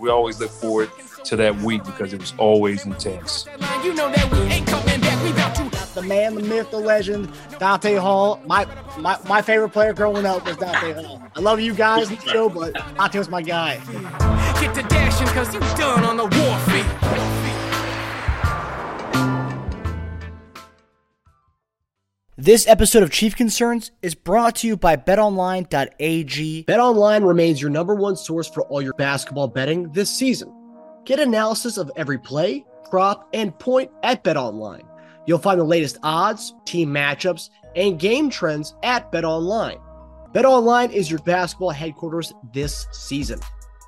We always look forward to that week because it was always intense. You know that we ain't coming back. We about to the man, the myth, the legend, Dante Hall. My my, my favorite player growing up was Dante Hall. I love you guys in the show, but Dante was my guy. get to dashing because you done on the warfare. This episode of Chief Concerns is brought to you by betonline.ag. BetOnline remains your number one source for all your basketball betting this season. Get analysis of every play, prop, and point at BetOnline. You'll find the latest odds, team matchups, and game trends at BetOnline. BetOnline is your basketball headquarters this season.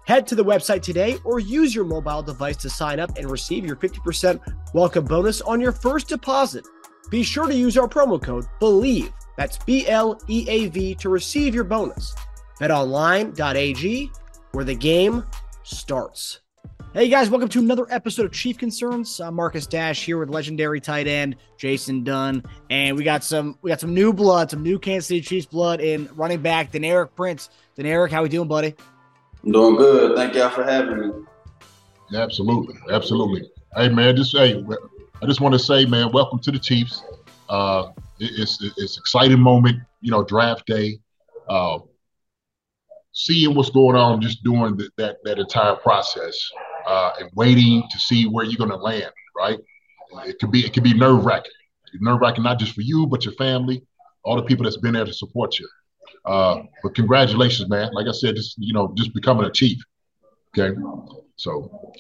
Head to the website today or use your mobile device to sign up and receive your 50% welcome bonus on your first deposit. Be sure to use our promo code BLEAV, that's B L E A V, to receive your bonus. BetOnline.ag, where the game starts. Hey guys, welcome to another episode of Chief Concerns. I'm Marcus Dash here with legendary tight end Jason Dunn, and we got some we got some new blood, some new Kansas City Chiefs blood in running back Deneric Prince. Deneric, how we doing, buddy? I'm doing good. Thank y'all for having me. Absolutely, absolutely. Hey man, just hey, I just want to say, man, welcome to the Chiefs. Uh, it, it's it's exciting moment, you know, draft day. Uh, seeing what's going on, just during the, that that entire process, uh, and waiting to see where you're going to land. Right? It could be it could be nerve wracking. Nerve wracking not just for you, but your family, all the people that's been there to support you. Uh, but congratulations, man. Like I said, just you know, just becoming a chief. Okay, so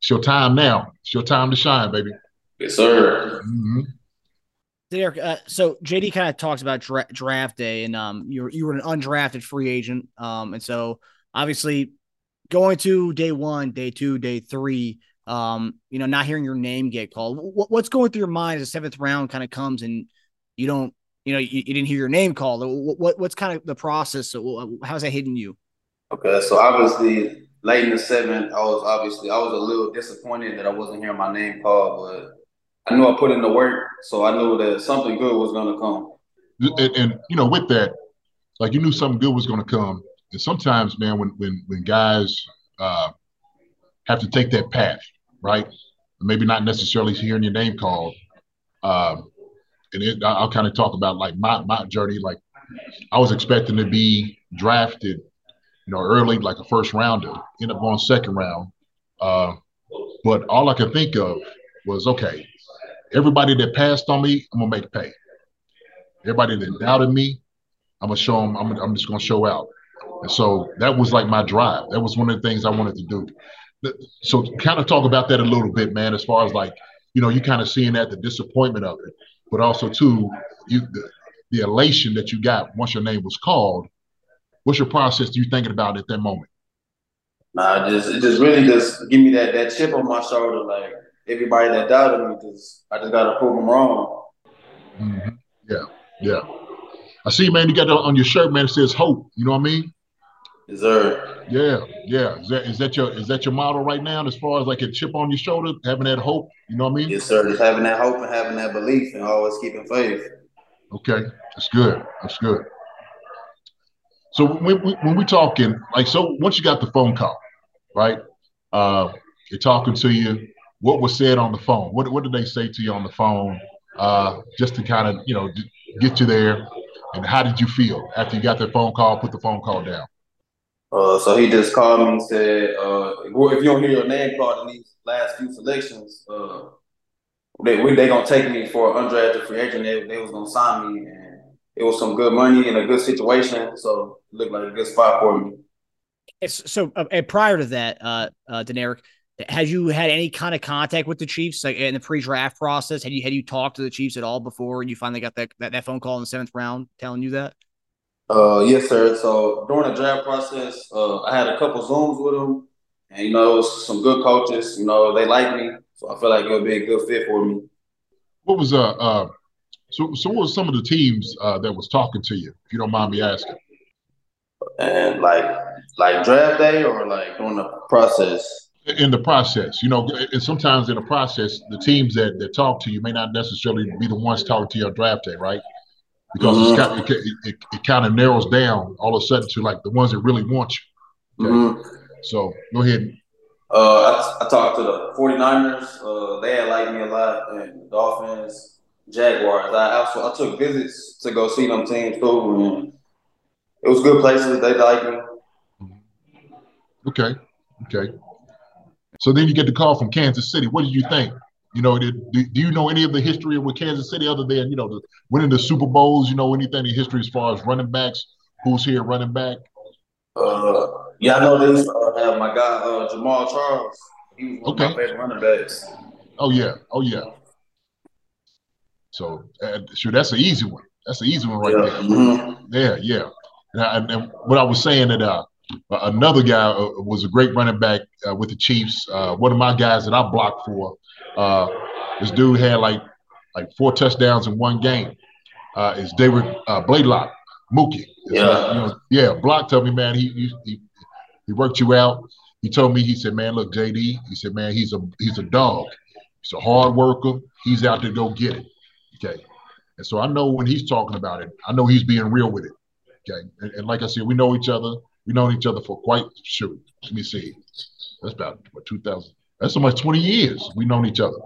it's your time now. It's your time to shine, baby. Yes, sir. Mm-hmm. Derek, uh, so JD kind of talks about dra- draft day, and um, you were you were an undrafted free agent, um, and so obviously going to day one, day two, day three, um, you know, not hearing your name get called. What, what's going through your mind as the seventh round kind of comes and you don't, you know, you, you didn't hear your name called. What, what what's kind of the process? How's that hitting you? Okay, so obviously late in the seventh, I was obviously I was a little disappointed that I wasn't hearing my name called, but I knew I put in the work, so I knew that something good was to come. And, and, you know, with that, like you knew something good was to come. And sometimes, man, when when when guys uh, have to take that path, right? Maybe not necessarily hearing your name called. Um, and it, I'll kind of talk about like my my journey. Like I was expecting to be drafted, you know, early, like a first rounder. End up going second round. Uh, but all I could think of was okay everybody that passed on me, I'm gonna make pay. Everybody that doubted me, I'm gonna show them. I'm, I'm just gonna show out. And so that was like my drive. That was one of the things I wanted to do. So kind of talk about that a little bit, man. As far as like, you know, you kind of seeing that the disappointment of it, but also too, you the, the elation that you got once your name was called. What's your process? Do you thinking about at that moment? Nah, just it just really just give me that that chip on my shoulder, like everybody that doubted me because I just got to prove them wrong. Mm-hmm. Yeah, yeah. I see, man. You got that on your shirt, man. It says hope. You know what I mean? Yes, sir. Yeah, yeah. Is that is that your is that your model right now? As far as like a chip on your shoulder, having that hope. You know what I mean? Yes, sir. Just having that hope and having that belief and always keeping faith. Okay, that's good. That's good. So when we, when we talking, like, so once you got the phone call, right? Uh, they're talking to you what was said on the phone? What what did they say to you on the phone? Uh, just to kind of you know get you there. And how did you feel after you got that phone call? Put the phone call down. Uh, so he just called me and said, uh, "If you don't hear your name called in these last few selections, uh, they they gonna take me for an undrafted free agent. They, they was gonna sign me, and it was some good money and a good situation. So it looked like a good spot for me." It's so. Uh, and prior to that, uh, uh, Deneric, had you had any kind of contact with the Chiefs like in the pre-draft process? Had you had you talked to the Chiefs at all before and you finally got that that, that phone call in the seventh round telling you that? Uh, yes, sir. So during the draft process, uh, I had a couple zooms with them, and you know, some good coaches. You know, they like me, so I feel like it'll be a good fit for me. What was uh, uh so so what was some of the teams uh, that was talking to you, if you don't mind me asking? And like like draft day or like during the process. In the process, you know, and sometimes in the process, the teams that, that talk to you may not necessarily be the ones talking to you on draft day, right? Because Mhm. it's kind, it, it, it kind of narrows down all of a sudden to like the ones that really want you. Okay. Mhm. So go ahead. Uh, I, I talked to the 49ers. Uh, they had liked me a lot, and the Dolphins, Jaguars. I also I took visits to go see them teams too, and it was good places. They liked me. Okay. Okay. So then you get the call from Kansas City. What did you think? You know, did, do, do you know any of the history of with Kansas City other than, you know, the, winning the Super Bowls? You know, anything in history as far as running backs? Who's here running back? Uh, yeah, I know this. uh, have my guy uh, Jamaal Charles. He was one Okay. of my favorite running backs. Oh, yeah. Oh, yeah. So, uh, sure, that's an easy one. That's an easy one right Yeah. there. Mhm. Yeah, yeah. And, I, and what I was saying that uh, another guy uh, was a great running back uh, with the Chiefs. Uh, one of my guys that I blocked for, uh, this dude had like like four touchdowns in one game. Uh, is David uh, Blaylock, Mookie. Yeah. like, you know, yeah. Block told me, man, he, he he he worked you out. He told me, he said, man, look, JD. He said, man, he's a he's a dog. He's a hard worker. He's out to go get it. Okay. And so I know when he's talking about it, I know he's being real with it. Okay. And, and like I said, we know each other. We known each other for quite sure. Let me see. That's about what 2000. That's almost 20 years we known each other.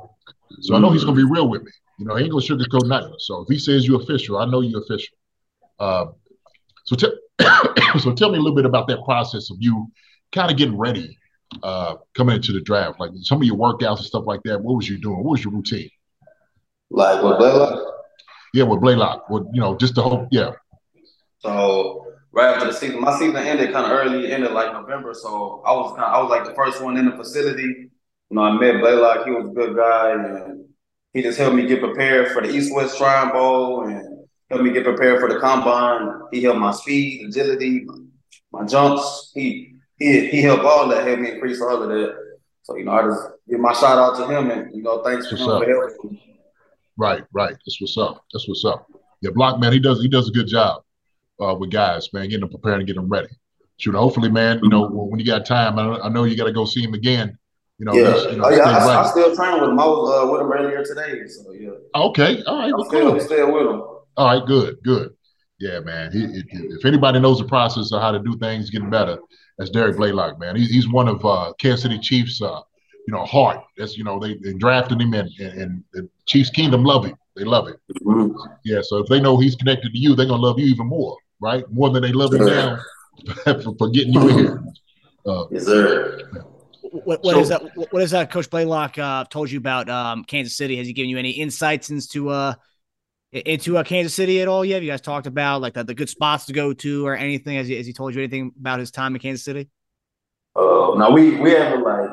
So I know he's gonna be real with me. You know, he ain't gonna sugarcoat nothing. So if he says you're official, I know you're official. Uh, so tell so tell me a little bit about that process of you kind of getting ready uh, coming into the draft. Like some of your workouts and stuff like that. What was you doing? What was your routine? Like with Blaylock. Yeah, with Blaylock. With you know, just the whole yeah. So right after the season, my season ended kind of early, ended like November. So I was kind of, I was like the first one in the facility. You know, I met Blaylock. He was a good guy, and he just helped me get prepared for the East West Shrine Bowl and helped me get prepared for the combine. He helped my speed, agility, my, my jumps. He he he helped all that, helped me increase all of that. So you know, I just give my shout out to him, and you know, thanks him for helping me. Right, right. That's what's up. That's what's up. Yeah, Block man, he does he does a good job uh, with guys, man, getting them prepared and getting them ready. Shoot, hopefully, man, you know when, when you got time, I, I know you got to go see him again. You know, Yeah, you know, oh yeah, I, I still train with him. I was uh, with him earlier today, so yeah, Okay, all right, well, still cool. still with him. All right, good, good. Yeah, man. He, he- if anybody knows the process of how to do things getting better, that's Derrick Blaylock, man. He, he's one of uh, Kansas City Chiefs, uh, you know, heart. That's you know they, they drafted him and, and and the Chiefs Kingdom love him. They love him. Mhm. Yeah. So if they know he's connected to you, they're gonna love you even more, right? More than they love you now for, for getting you here. Uh, Yes, sir. What, what So- is that? What is that? Coach Blaylock uh, told you about um, Kansas City. Has he given you any insights into uh into uh, Kansas City at all? yet? Have you guys talked about like the, the good spots to go to or anything? Has he, has he told you anything about his time in Kansas City? Uh, now we we haven't like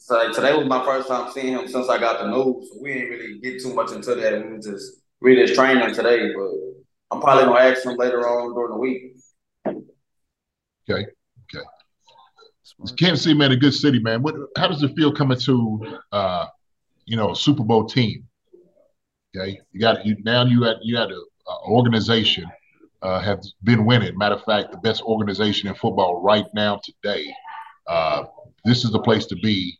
so like, today was my first time seeing him since I got the news. So we didn't really get too much into that. We just really just training today, but I'm probably gonna ask him later on during the week. okay. Okay. Kansas City, man, a good city, man. What? How does it feel coming to, uh, you know, a Super Bowl team? Okay, you got you now. You had you had a, a organization uh, have been winning. Matter of fact, the best organization in football right now today. Uh, this is the place to be.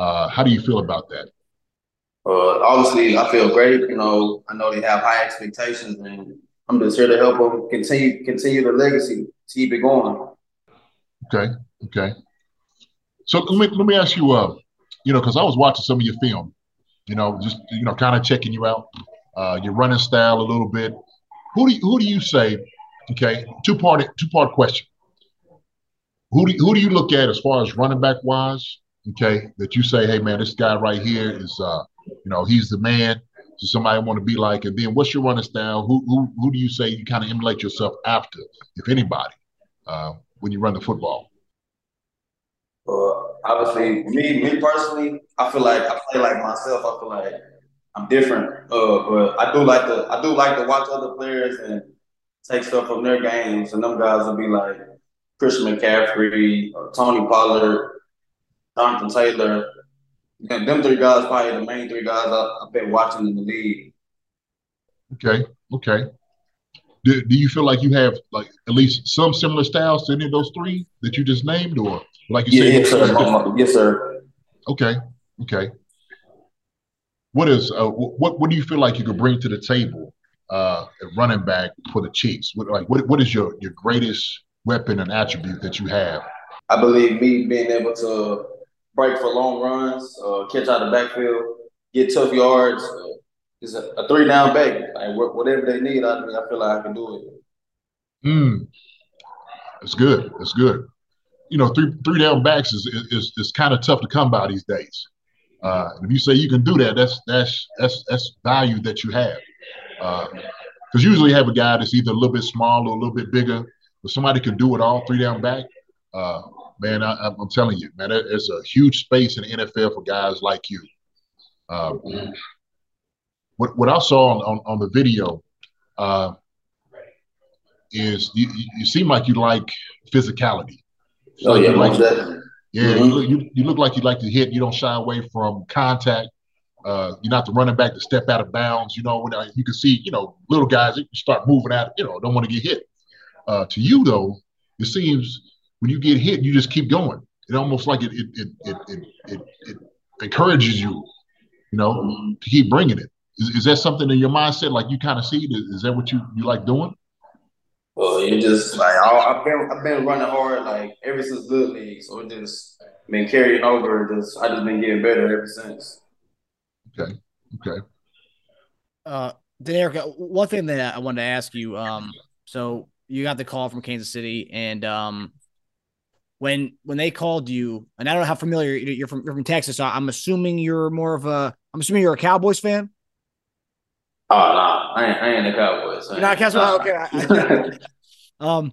Uh, how do you feel about that? Uh, obviously, I feel great. You know, I know they have high expectations, and I'm just here to help them continue continue the legacy, keep it going. Okay, okay. So let me let me ask you, uh, you know, because I was watching some of your film, you know, just you know, kind of checking you out, uh, your running style a little bit. Who do you, who do you say? Okay, two part two part question. Who do you, who do you look at as far as running back wise? Okay, that you say, hey man, this guy right here is, uh, you know, he's the man. So somebody want to be like, and then what's your running style? Who who who do you say you kind of emulate yourself after, if anybody, uh, when you run the football? Uh, obviously, me me personally, I feel like I play like myself. I feel like I'm different. Uh, but I do like to I do like to watch other players and take stuff from their games. And them guys will be like Christian McCaffrey, or Tony Pollard, Jonathan Taylor. Them, them three guys probably the main three guys I, I've been watching in the league. Okay, okay. Do, do you feel like you have like at least some similar styles to any of those three that you just named, or like you Yeah, said? yes, sir. Yes, sir. Okay, okay. What is uh, what what do you feel like you could bring to the table uh, at running back for the Chiefs? What like what what is your your greatest weapon and attribute that you have? I believe me being able to break for long runs, uh, catch out of the backfield, get tough yards, uh, is a, a three down back. Like wh- whatever they need out of me, I feel like I can do it. Hmm, that's good. That's good. You know, three three down backs is is is kind of tough to come by these days. Uh, if you say you can do that, that's that's that's that's value that you have. Because usually you have a guy that's either a little bit small or a little bit bigger, but somebody can do it all three down back. Uh, man, I, I'm telling you, man, there's a huge space in the NFL for guys like you. Uh, what what I saw on on, on the video uh, is you, you seem like you like physicality. Oh Like yeah, you like- definitely. yeah, Mhm. you, look, you you look like you like to hit. You don't shy away from contact. Uh, you're not the running back to step out of bounds. You know, when uh, you can see, you know, little guys start moving out. You know, don't want to get hit. Uh, to you though, it seems when you get hit, you just keep going. It almost like it it it it it, it, it encourages you. You know, to keep bringing it. Is, is that something in your mindset? Like you kind of see? Is, is that what you you like doing? Well, you just like I- I've been I've been running hard like ever since little league, so it just been carrying over. Just I just been getting better ever since. Okay, okay. Uh, Deneric, one thing that I wanted to ask you, um, so you got the call from Kansas City, and um, when when they called you, and I don't know how familiar you're from, you're from Texas, so I'm assuming you're more of a, I'm assuming you're a Cowboys fan. Oh nah, I ain't, I ain't the Cowboys. I You're not a Cowboys. nah. Okay. I- Um,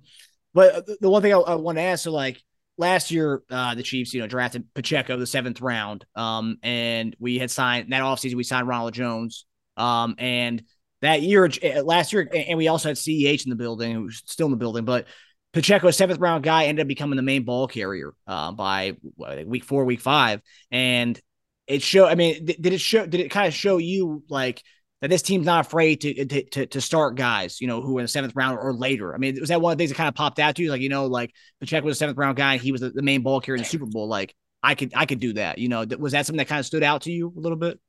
but the, the one thing I, I want to ask, so like last year, uh, the Chiefs, you know, drafted Pacheco the seventh round. Um, and we had signed that offseason, we signed Ronald Jones. Um, and that year, uh, last year, and we also had CEH in the building, who's still in the building, but Pacheco, seventh round guy, ended up becoming the main ball carrier uh, by week four, week five. And it showed, I mean, th- did it show, did it kind of show you like, that this team's not afraid to, to to to start guys, you know, who are in the seventh round or later. I mean, was that one of the things that kind of popped out to you? Like, you know, like Pacheco was a seventh round guy, he was the, the main ball carrier in the Super Bowl. Like, I could I could do that. You know, th- was that something that kind of stood out to you a little bit?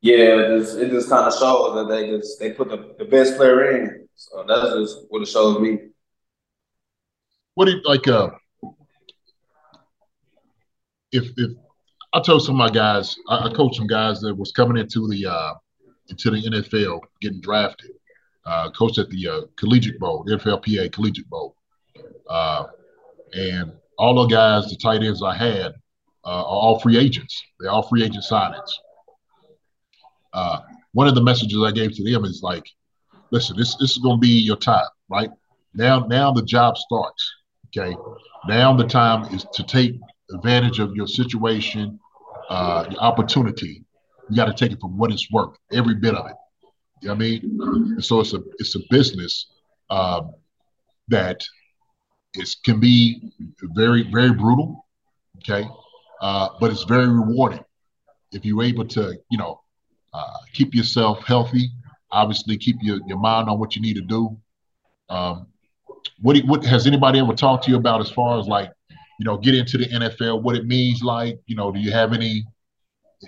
Yeah, it just it just kind of shows that they just they put the, the best player in. So that's just what it shows me. What do you like? Uh, if if I told some of my guys, I, I coached some guys that was coming into the uh, into the NFL, getting drafted. Uh, coached at the uh, Collegiate Bowl, NFLPA Collegiate Bowl, uh, and all the guys, the tight ends I had, uh, are all free agents. They're all free agent signings. Uh, one of the messages I gave to them is like, listen, this this is going to be your time, right? Now, now the job starts. Okay, now the time is to take advantage of your situation, uh, your opportunity. You got to take it for what it's worth, every bit of it. You know what I mean? And so it's a it's a business um, that is can be very very brutal. Okay, uh, but it's very rewarding if you're able to you know uh, keep yourself healthy. Obviously, keep your, your mind on what you need to do. Um, what what has anybody ever talked to you about as far as like you know get into the NFL? What it means like you know? Do you have any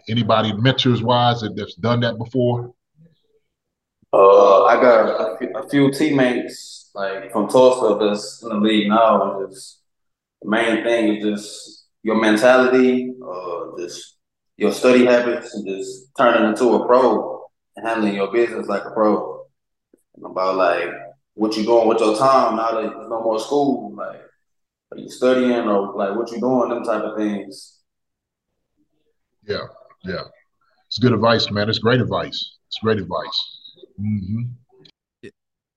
anybody mentors wise that, that's done that before? Uh, I got a few, a few teammates like from Tulsa that's in the league now. and Just the main thing is just your mentality, uh, just your study habits, and just turning into a pro and handling your business like a pro. And about like what you doing with your time now that there's no more school, like are you studying or like what you doing, them type of things. Yeah, yeah. It's good advice, man. It's great advice. It's great advice. hmm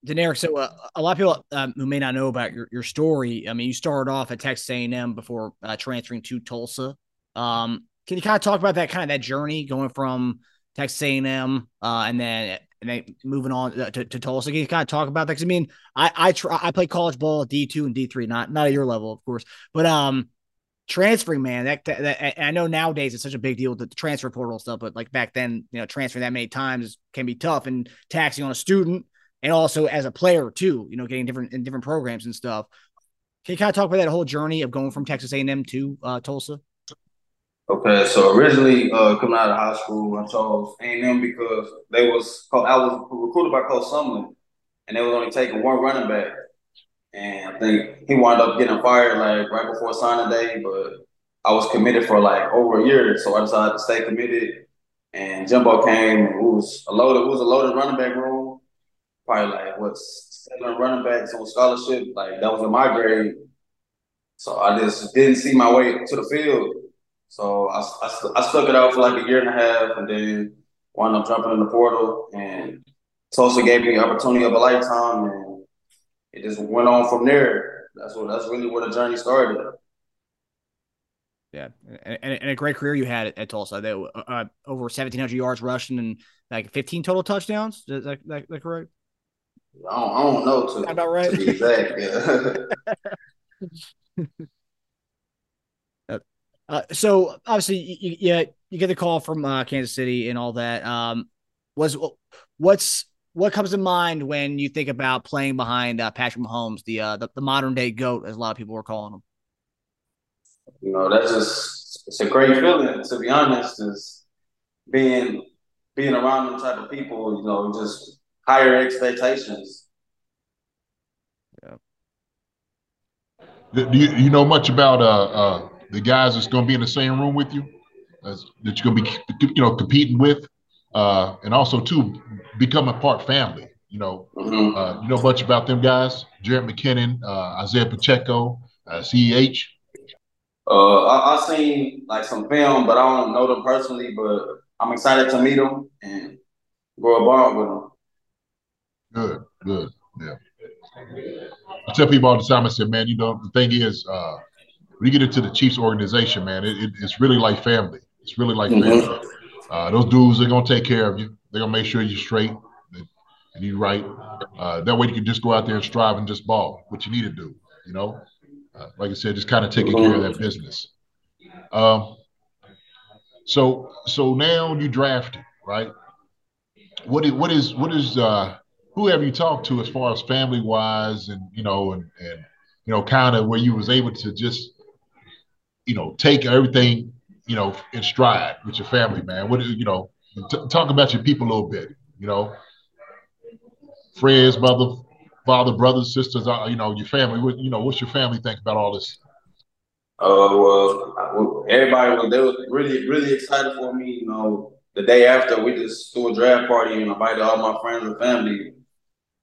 Deneric, so uh, a lot of people um, who may not know about your, your story, I mean, you started off at Texas A&M before uh, transferring to Tulsa. Um, can you kind of talk about that kind of that journey going from Texas A&M uh, and then and then moving on uh, to, to Tulsa? Can you kind of talk about that? Because I mean, I I try I play college ball D two and D three, not not at your level, of course, but um, transferring, man. That, that, that I know nowadays it's such a big deal with the transfer portal stuff, but like back then, you know, transferring that many times can be tough and taxing on a student and also as a player too. You know, getting different in different programs and stuff. Can you kind of talk about that whole journey of going from Texas A&M to uh, Tulsa? Okay, so originally uh, coming out of high school, I chose A&M because they was I was recruited by Coach Sumlin, and they was only taking one running back, and I think he wound up getting fired like right before signing day. But I was committed for like over a year, so I decided to stay committed. And Jimbo came, who was a loaded, who was a loaded running back room, probably like what's seven running backs on scholarship, like that was in my grade. So I just didn't see my way to the field. So I, I, I stuck it out for like a year and a half and then wound up jumping in the portal. And Tulsa gave me the opportunity of a lifetime and it just went on from there. That's what that's really where the journey started. Yeah, and, and, a great career you had at, at Tulsa. They, uh, over 1,700 yards rushing and like 15 total touchdowns. Is that, that, that correct? I don't, I don't know to, about right. to be exact. Yeah. Uh, so obviously you, you, you get the call from uh, Kansas City and all that. Um, was what's what comes to mind when you think about playing behind uh, Patrick Mahomes, the, uh, the the modern day goat, as a lot of people were calling him? You know, that's just it's a great feeling. To be honest, is being being around them type of people. You know, just higher expectations. Yeah. Do you, you know much about uh, uh the guys that's going to be in the same room with you, as, that you're going to be, you know, competing with, uh, and also too become a part family. You know, mm-hmm. uh, you know much about them guys, Jerick McKinnon, uh, Isaiah Pacheco, uh, CEH. Uh, I, I seen like some film, but I don't know them personally. But I'm excited to meet them and grow a bond with them. Good, good, yeah. I tell people all the time. I said, man, you know, the thing is, uh, when you get into the Chiefs organization, man, it, it, it's really like family. It's really like mm-hmm. family. Uh, those dudes, they're gonna take care of you. They're gonna make sure you're straight and you're right. Uh, that way, you can just go out there and strive and just ball, what you need to do. You know, uh, like I said, just kind of taking care of that business. Um, so, so now you drafted, right? What is what is what is uh, who have you talked to as far as family wise, and you know, and and you know, kind of where you was able to just you know, take everything, you know, in stride with your family, man. What you know, t- talk about your people a little bit, you know, friends, mother, father, brothers, sisters, uh, you know, your family. What you know, what's your family think about all this? Uh, well, everybody was they was really really excited for me. You know, the day after we just threw a draft party and invited all my friends and family.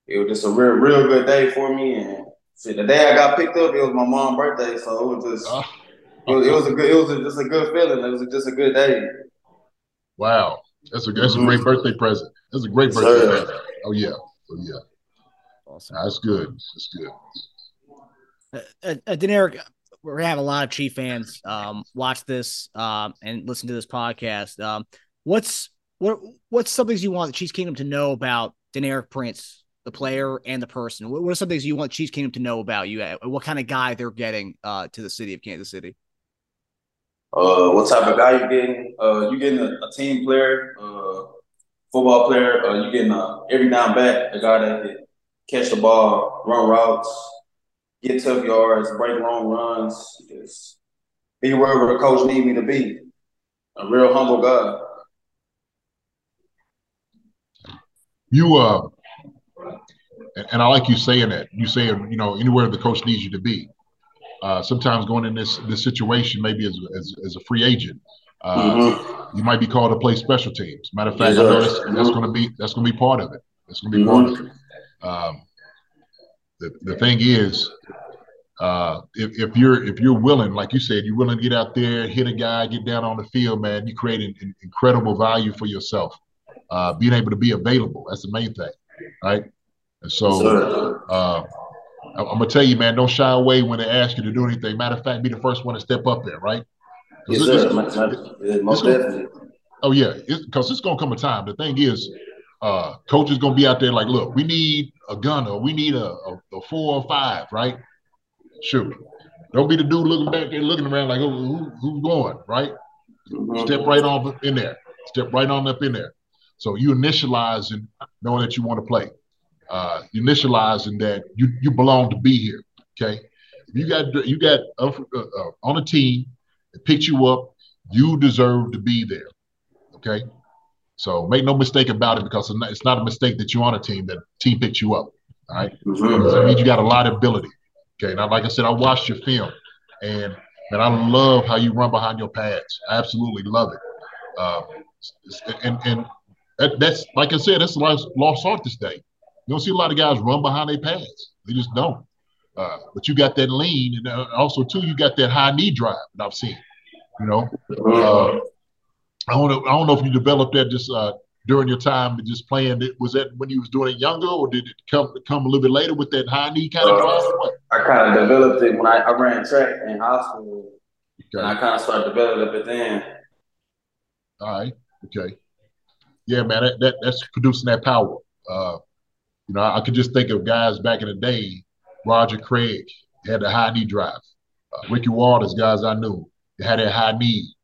It was just a real real good day for me. And see, the day I got picked up, it was my mom's birthday, so it was just. Uh it was, it was a good. It was a, just a good feeling. It was just a good day. Wow, that's a that's a great birthday present. That's a great birthday Sir. present. Oh yeah, oh yeah. Awesome. That's good. That's good. Uh, uh, uh Deneric, we're gonna have a lot of Chief fans um, watch this um, and listen to this podcast. Um, what's what what's some things you want the Chiefs Kingdom to know about Deneric Prince, the player and the person? What, what are some things you want Chiefs Kingdom to know about you? What kind of guy they're getting uh, to the city of Kansas City? Uh, what type of guy you getting. Uh, you getting a, a team player, uh, football player. Uh, you getting a every down back, a guy that can catch the ball, run routes, get tough yards, break long runs. Just be wherever the coach need me to be. A real humble guy. You uh, and I like you saying that. You saying you know anywhere the coach needs you to be uh, sometimes going in this this situation, maybe as as, as a free agent, uh, mm-hmm. you might be called to play special teams. Matter of fact, yes, I know that's, mm-hmm. that's going to be that's going to be part of it. That's going to be mm-hmm. part of it. Um, the the thing is, uh, if, if you're if you're willing, like you said, you're willing to get out there, hit a guy, get down on the field, man, you create an, an incredible value for yourself. Uh, being able to be available, that's the main thing, right? And so, uh, I'm gonna tell you, man, don't shy away when they ask you to do anything. Matter of fact, be the first one to step up there, right? Yes, sir. most definitely. Oh yeah, because it's gonna come a time. The thing is, uh, coach is gonna be out there like, look, we need a gunner, we need a, a, a four or five, right? Sure. Don't be the dude looking back there, looking around like, who, who, who's going, right? Mhm. Step right on in there. Step right on up in there. So you initializing knowing that you want to play. Uh, initializing that you you belong to be here. Okay. If you got you got uh, uh, on a team that picked you up, you deserve to be there. Okay. So make no mistake about it because it's not, a mistake that you're on a team that team picked you up. All right. Mhm. That means you got a lot of ability. Okay. Now, like I said, I watched your film and man, I love how you run behind your pads. I absolutely love it. Uh, and and that's like I said, that's a lost art this day. You don't see a lot of guys run behind their pads. They just don't. Uh, but you got that lean, and uh, also too, you got that high knee drive that I've seen. You know, uh, I don't know. I don't know if you developed that just uh, during your time and just playing. It was that when you was doing it younger, or did it come come a little bit later with that high knee kind of Uh, drive? I kind of developed it when I, I ran track in high school, and I kind of started developing it then. All right. Okay. Yeah, man, that, that that's producing that power. Uh, you know, I, could just think of guys back in the day. Roger Craig had the high knee drive. Uh, Ricky Watters, guys I knew, they had that high knee.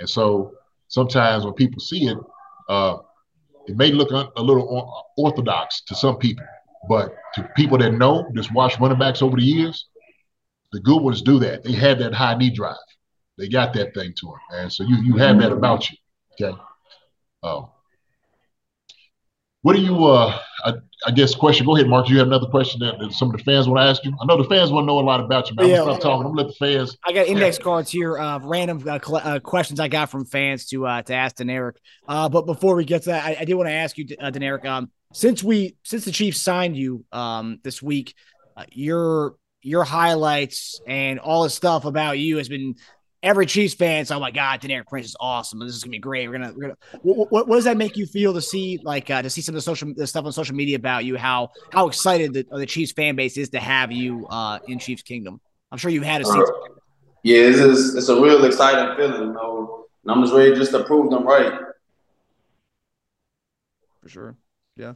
And so sometimes when people see it, uh, it may look un- a little orthodox to some people, but to people that know, just watch running backs over the years, the good ones do that. They had that high knee drive. They got that thing to them, and so you you have that about you. Okay. Oh. What do you uh I, I guess question go ahead, Mark. You have another question that, that some of the fans want to ask you? I know the fans want to know a lot about you, man. I'm Yeah. gonna stop talking. I'm gonna let the fans I got index cards here of random uh, coll- uh, questions I got from fans to uh, to ask Deneric. Uh, but before we get to that, I, I did want to ask you, uh, Deneric. Um, since we since the Chiefs signed you um this week, uh, your your highlights and all the stuff about you has been every Chiefs fan. So, oh my God, Deneric Prince is awesome. This is gonna be great. We're gonna we're gonna. What, what, what does that make you feel to see like uh, to see some of the social the stuff on social media about you? How how excited the, the Chiefs fan base is to have you uh in Chiefs Kingdom. I'm sure you've had a seat. Uh, yeah, it's just, it's a real exciting feeling, you know. And I'm just ready just to prove them right. for sure. Yeah.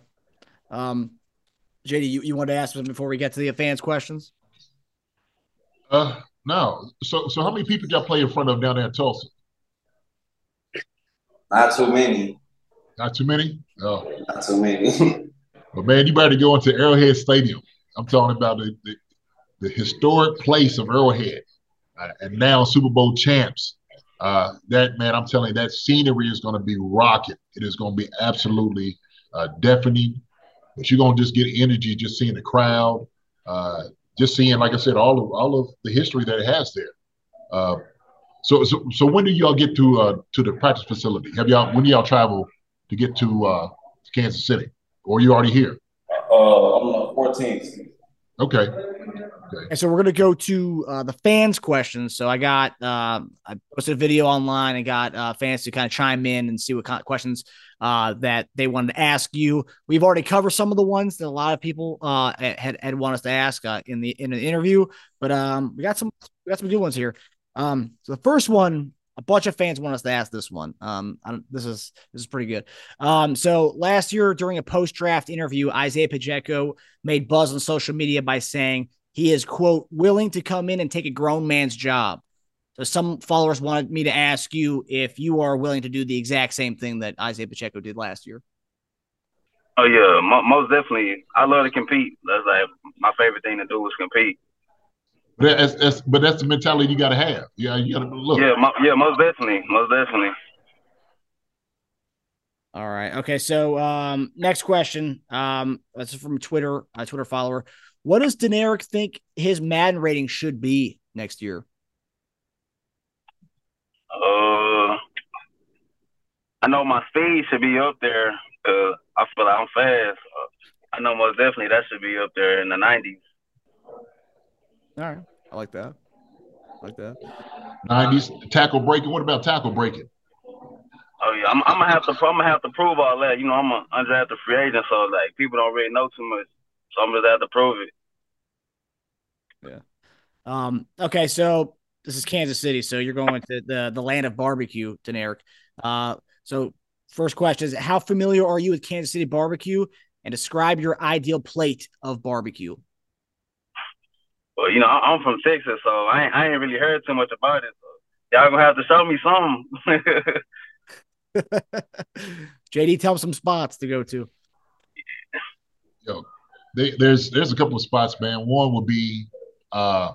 Um, JD, you, you wanted to ask something before we get to the fans' questions? uh no. So so how many people y'all play in front of down there in Tulsa? Not too many. Not too many? No. Not too many. But man, you better go into Arrowhead Stadium. I'm talking about the the, the historic place of Arrowhead, uh, and now Super Bowl champs. Uh, that man, I'm telling you, that scenery is going to be rocket. It is going to be absolutely uh, deafening. But you're going to just get energy just seeing the crowd, uh, just seeing, like I said, all of all of the history that it has there. Uh, so, so, so when do y'all get to uh, to the practice facility? Have y'all when do y'all travel to get to uh, Kansas City, or you already here? uh, I'm on the 14th. Okay. And so we're gonna go to uh, the fans' questions. So I got uh, I posted a video online and got uh, fans to kind of chime in and see what kind of questions uh, that they wanted to ask you. We've already covered some of the ones that a lot of people uh, had had want us to ask uh, in the in an interview, but um, we got some we got some good ones here. Um, so the first one, a bunch of fans want us to ask this one. Um, this is this is pretty good. Um, so last year during a post draft interview, Isaiah Pacheco made buzz on social media by saying he is quote willing to come in and take a grown man's job. So some followers wanted me to ask you if you are willing to do the exact same thing that Isaiah Pacheco did last year. Oh yeah, mo- most definitely. I love to compete. That's like my favorite thing to do is compete. But that's, that's but that's the mentality you got to have. Yeah, you got to look. Yeah, mo- yeah, most definitely, most definitely. All right. Okay. So um, next question. Um, this is from Twitter, a Twitter follower. What does Deneric think his Madden rating should be next year? Uh, I know my speed should be up there. Uh, I feel like I'm fast. Uh, I know most definitely that should be up there in the 90s. All right. I like that. I like that. Nineties tackle breaking. What about tackle breaking? Oh yeah, I'm, I'm gonna have to. I'm gonna have to prove all that. You know, I'm an undrafted free agent, so like people don't really know too much. So I'm gonna have to prove it. Yeah. Um, okay, so this is Kansas City, so you're going to the the land of barbecue, Deneric. Uh, so first question is how familiar are you with Kansas City barbecue and describe your ideal plate of barbecue? Well, you know, I- I'm from Texas, so I ain't, I ain't really heard too much about it. So y'all gonna have to show me some. JD, tell some spots to go to. Yo, they, there's there's a couple of spots, man. One would be uh,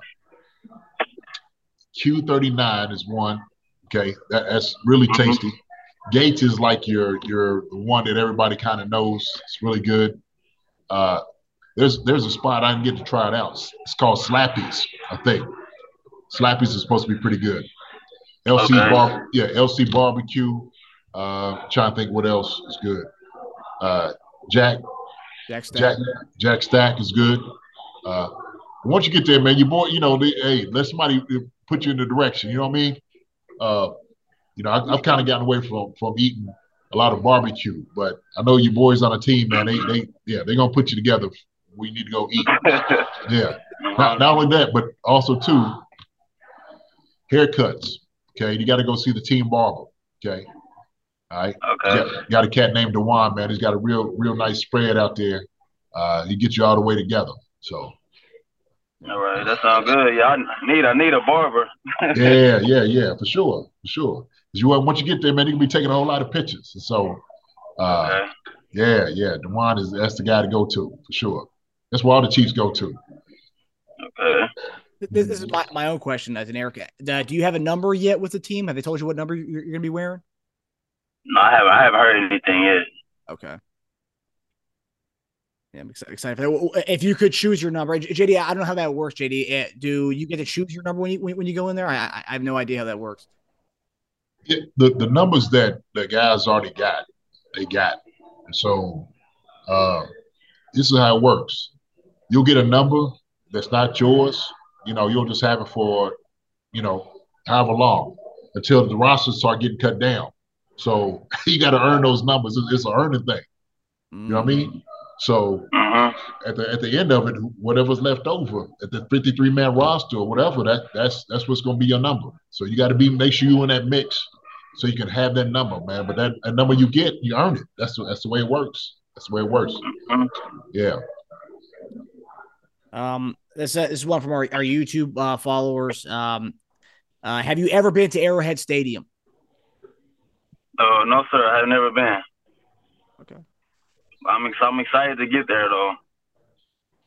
Q39 is one. Okay, that, that's really tasty. Gates is like your your the one that everybody kind of knows. It's really good. Uh, there's there's a spot I didn't get to try it out. It's called Slappy's, I think. Slappy's is supposed to be pretty good. LC Okay. bar, yeah, LC barbecue. Uh, trying to think what else is good. Uh, Jack Jack Stack. Jack Jack Stack is good. Uh, once you get there, man, you boy, you know, they, hey, let somebody put you in the direction. You know what I mean? Uh, you know, I, I've kind of gotten away from from eating a lot of barbecue, but I know you boys on a team, man. They they yeah, they're gonna put you together. We need to go eat. Yeah. Not, not only that, but also too, haircuts. Okay, you got to go see the team barber. Okay. All right. Okay. Got, got a cat named Dewan, man. He's got a real, real nice spread out there. Uh, he gets you all the way together. So All right, that sounds good. Yeah, I need I need a barber. yeah, yeah, yeah, for sure, for sure. 'Cause you once you get there, man, you can be taking a whole lot of pictures. And so, uh, Okay. yeah, yeah, Dewan is that's the guy to go to for sure. That's where all the Chiefs go to. Okay. This, this is my, my own question as an Eric. Uh, do you have a number yet with the team? Have they told you what number you're, you're going to be wearing? No, I haven't I haven't heard anything yet. Okay. Yeah, I'm excited. for that. If you could choose your number, JD, I don't know how that works. JD, Eh, do you get to choose your number when you when, you go in there? I, I have no idea how that works. Yeah, the the numbers that the guys already got, they got. And so uh, this is how it works. You'll get a number that's not yours. You know, you'll just have it for, you know, however long until the rosters start getting cut down. So you got to earn those numbers. It's, it's an earning thing. You know what I mean? So Mm-hmm. at the at the end of it, whatever's left over at the 53 man roster or whatever, that that's that's what's gonna be your number. So you got to be make sure you in that mix so you can have that number, man. But that, that number you get, you earn it. That's the, that's the way it works. That's the way it works. Yeah. Um, this, uh, this is one from our, our YouTube uh, followers. Um, uh, have you ever been to Arrowhead Stadium? Uh, no, sir, I've never been. I'm ex- I'm excited to get there though.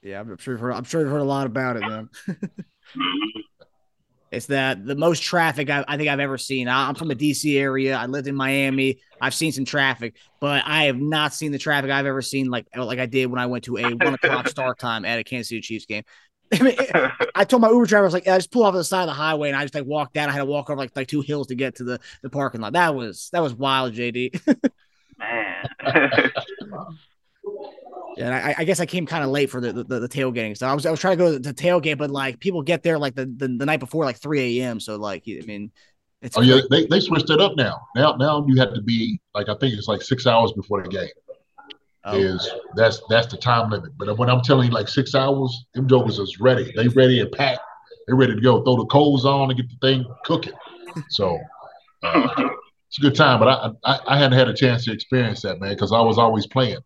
Yeah, I'm sure. You've heard, I'm sure you've heard a lot about it, man. Mhm. It's that the most traffic I, I think I've ever seen. I, I'm from the DC area. I lived in Miami. I've seen some traffic, but I have not seen the traffic I've ever seen like like I did when I went to a one o'clock start time at a Kansas City Chiefs game. I, mean, I told my Uber driver, I was like, I just pull off to the side of the highway, and I just like walked down. I had to walk over like like two hills to get to the the parking lot. That was that was wild, JD. Man. Yeah, and I, I guess I came kind of late for the, the the tailgating. So I was I was trying to go to the tailgate, but like people get there like the, the, the night before, like three a.m. So like I mean, it's Oh yeah, they, they switched it up now. Now now you have to be like I think it's like six hours before the game. Oh. Is that's that's the time limit. But when I'm telling you like six hours, them jokers is ready. They ready and packed. They ready to go. Throw the coals on and get the thing cooking. So uh, it's a good time. But I, I I hadn't had a chance to experience that man because I was always playing.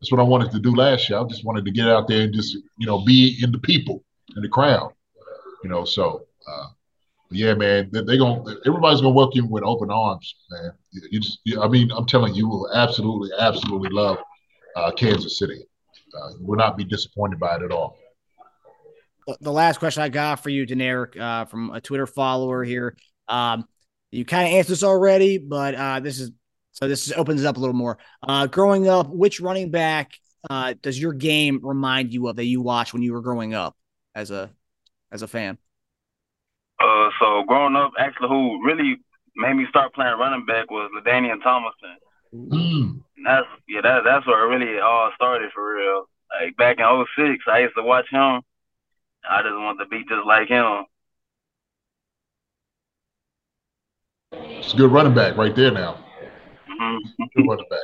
That's what I wanted to do last year. I just wanted to get out there and just you know be in the people in the crowd. You know so. Uh, yeah, man, they, they gonna everybody's gonna welcome you with open arms, man. You, you just, you, I mean, I'm telling you, you will absolutely, absolutely love uh, Kansas City. Uh, you will not be disappointed by it at all. the last question I got for you, Deneric, uh, from a Twitter follower here. Um, you kind of answered this already, but uh, this is so this opens it up a little more. Uh, growing up, which running back uh, does your game remind you of that you watched when you were growing up as a as a fan? Uh, so growing up, actually, who really made me start playing running back was LaDainian Tomlinson. Mm. That's yeah, that that's where it really all started for real. Like back in 06, I used to watch him. I just wanted to be just like him. It's a good running back right there now. Mhm. Good running back.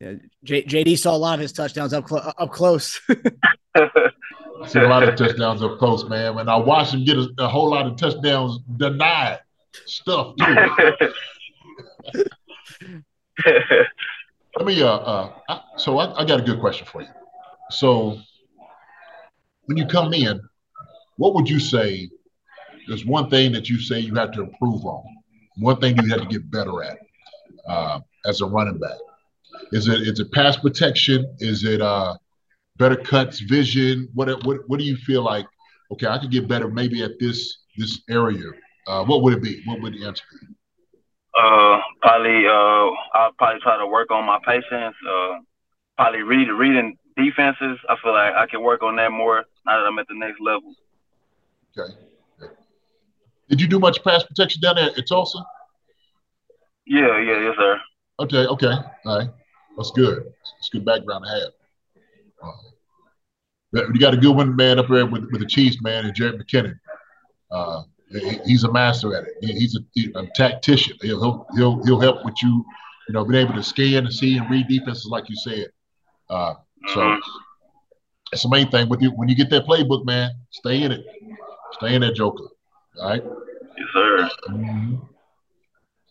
Yeah, J- JD saw a lot of his touchdowns up clo- up close. I see a lot of touchdowns up close, man. And I watched him get a, a whole lot of touchdowns denied stuff too. Let me uh, uh I, so I, I got a good question for you. So when you come in, what would you say? There's one thing that you say you have to improve on. One thing you have to get better at uh, as a running back. Is it is it pass protection? Is it uh, better cuts, vision? What what what do you feel like? Okay, I could get better maybe at this this area. Uh, what would it be? What would the answer be? Uh, probably uh, I'll probably try to work on my patience. Uh, probably read reading defenses. I feel like I can work on that more now that I'm at the next level. Okay. Did you do much pass protection down there at Tulsa? Yeah, yeah, yes, sir. Okay, okay, all right. That's good. That's good background to have. Uh, you got a good one, man, up there with, with the Chiefs, man, and Jerick McKinnon. Uh, he's a master at it. He's a, a tactician. He'll, he'll he'll help with you, you know, being able to scan and see and read defenses, like you said. Uh, so mm-hmm. that's the main thing. With you, when you get that playbook, man, stay in it. Stay in that joker. All right. Yes, sir. Mm-hmm.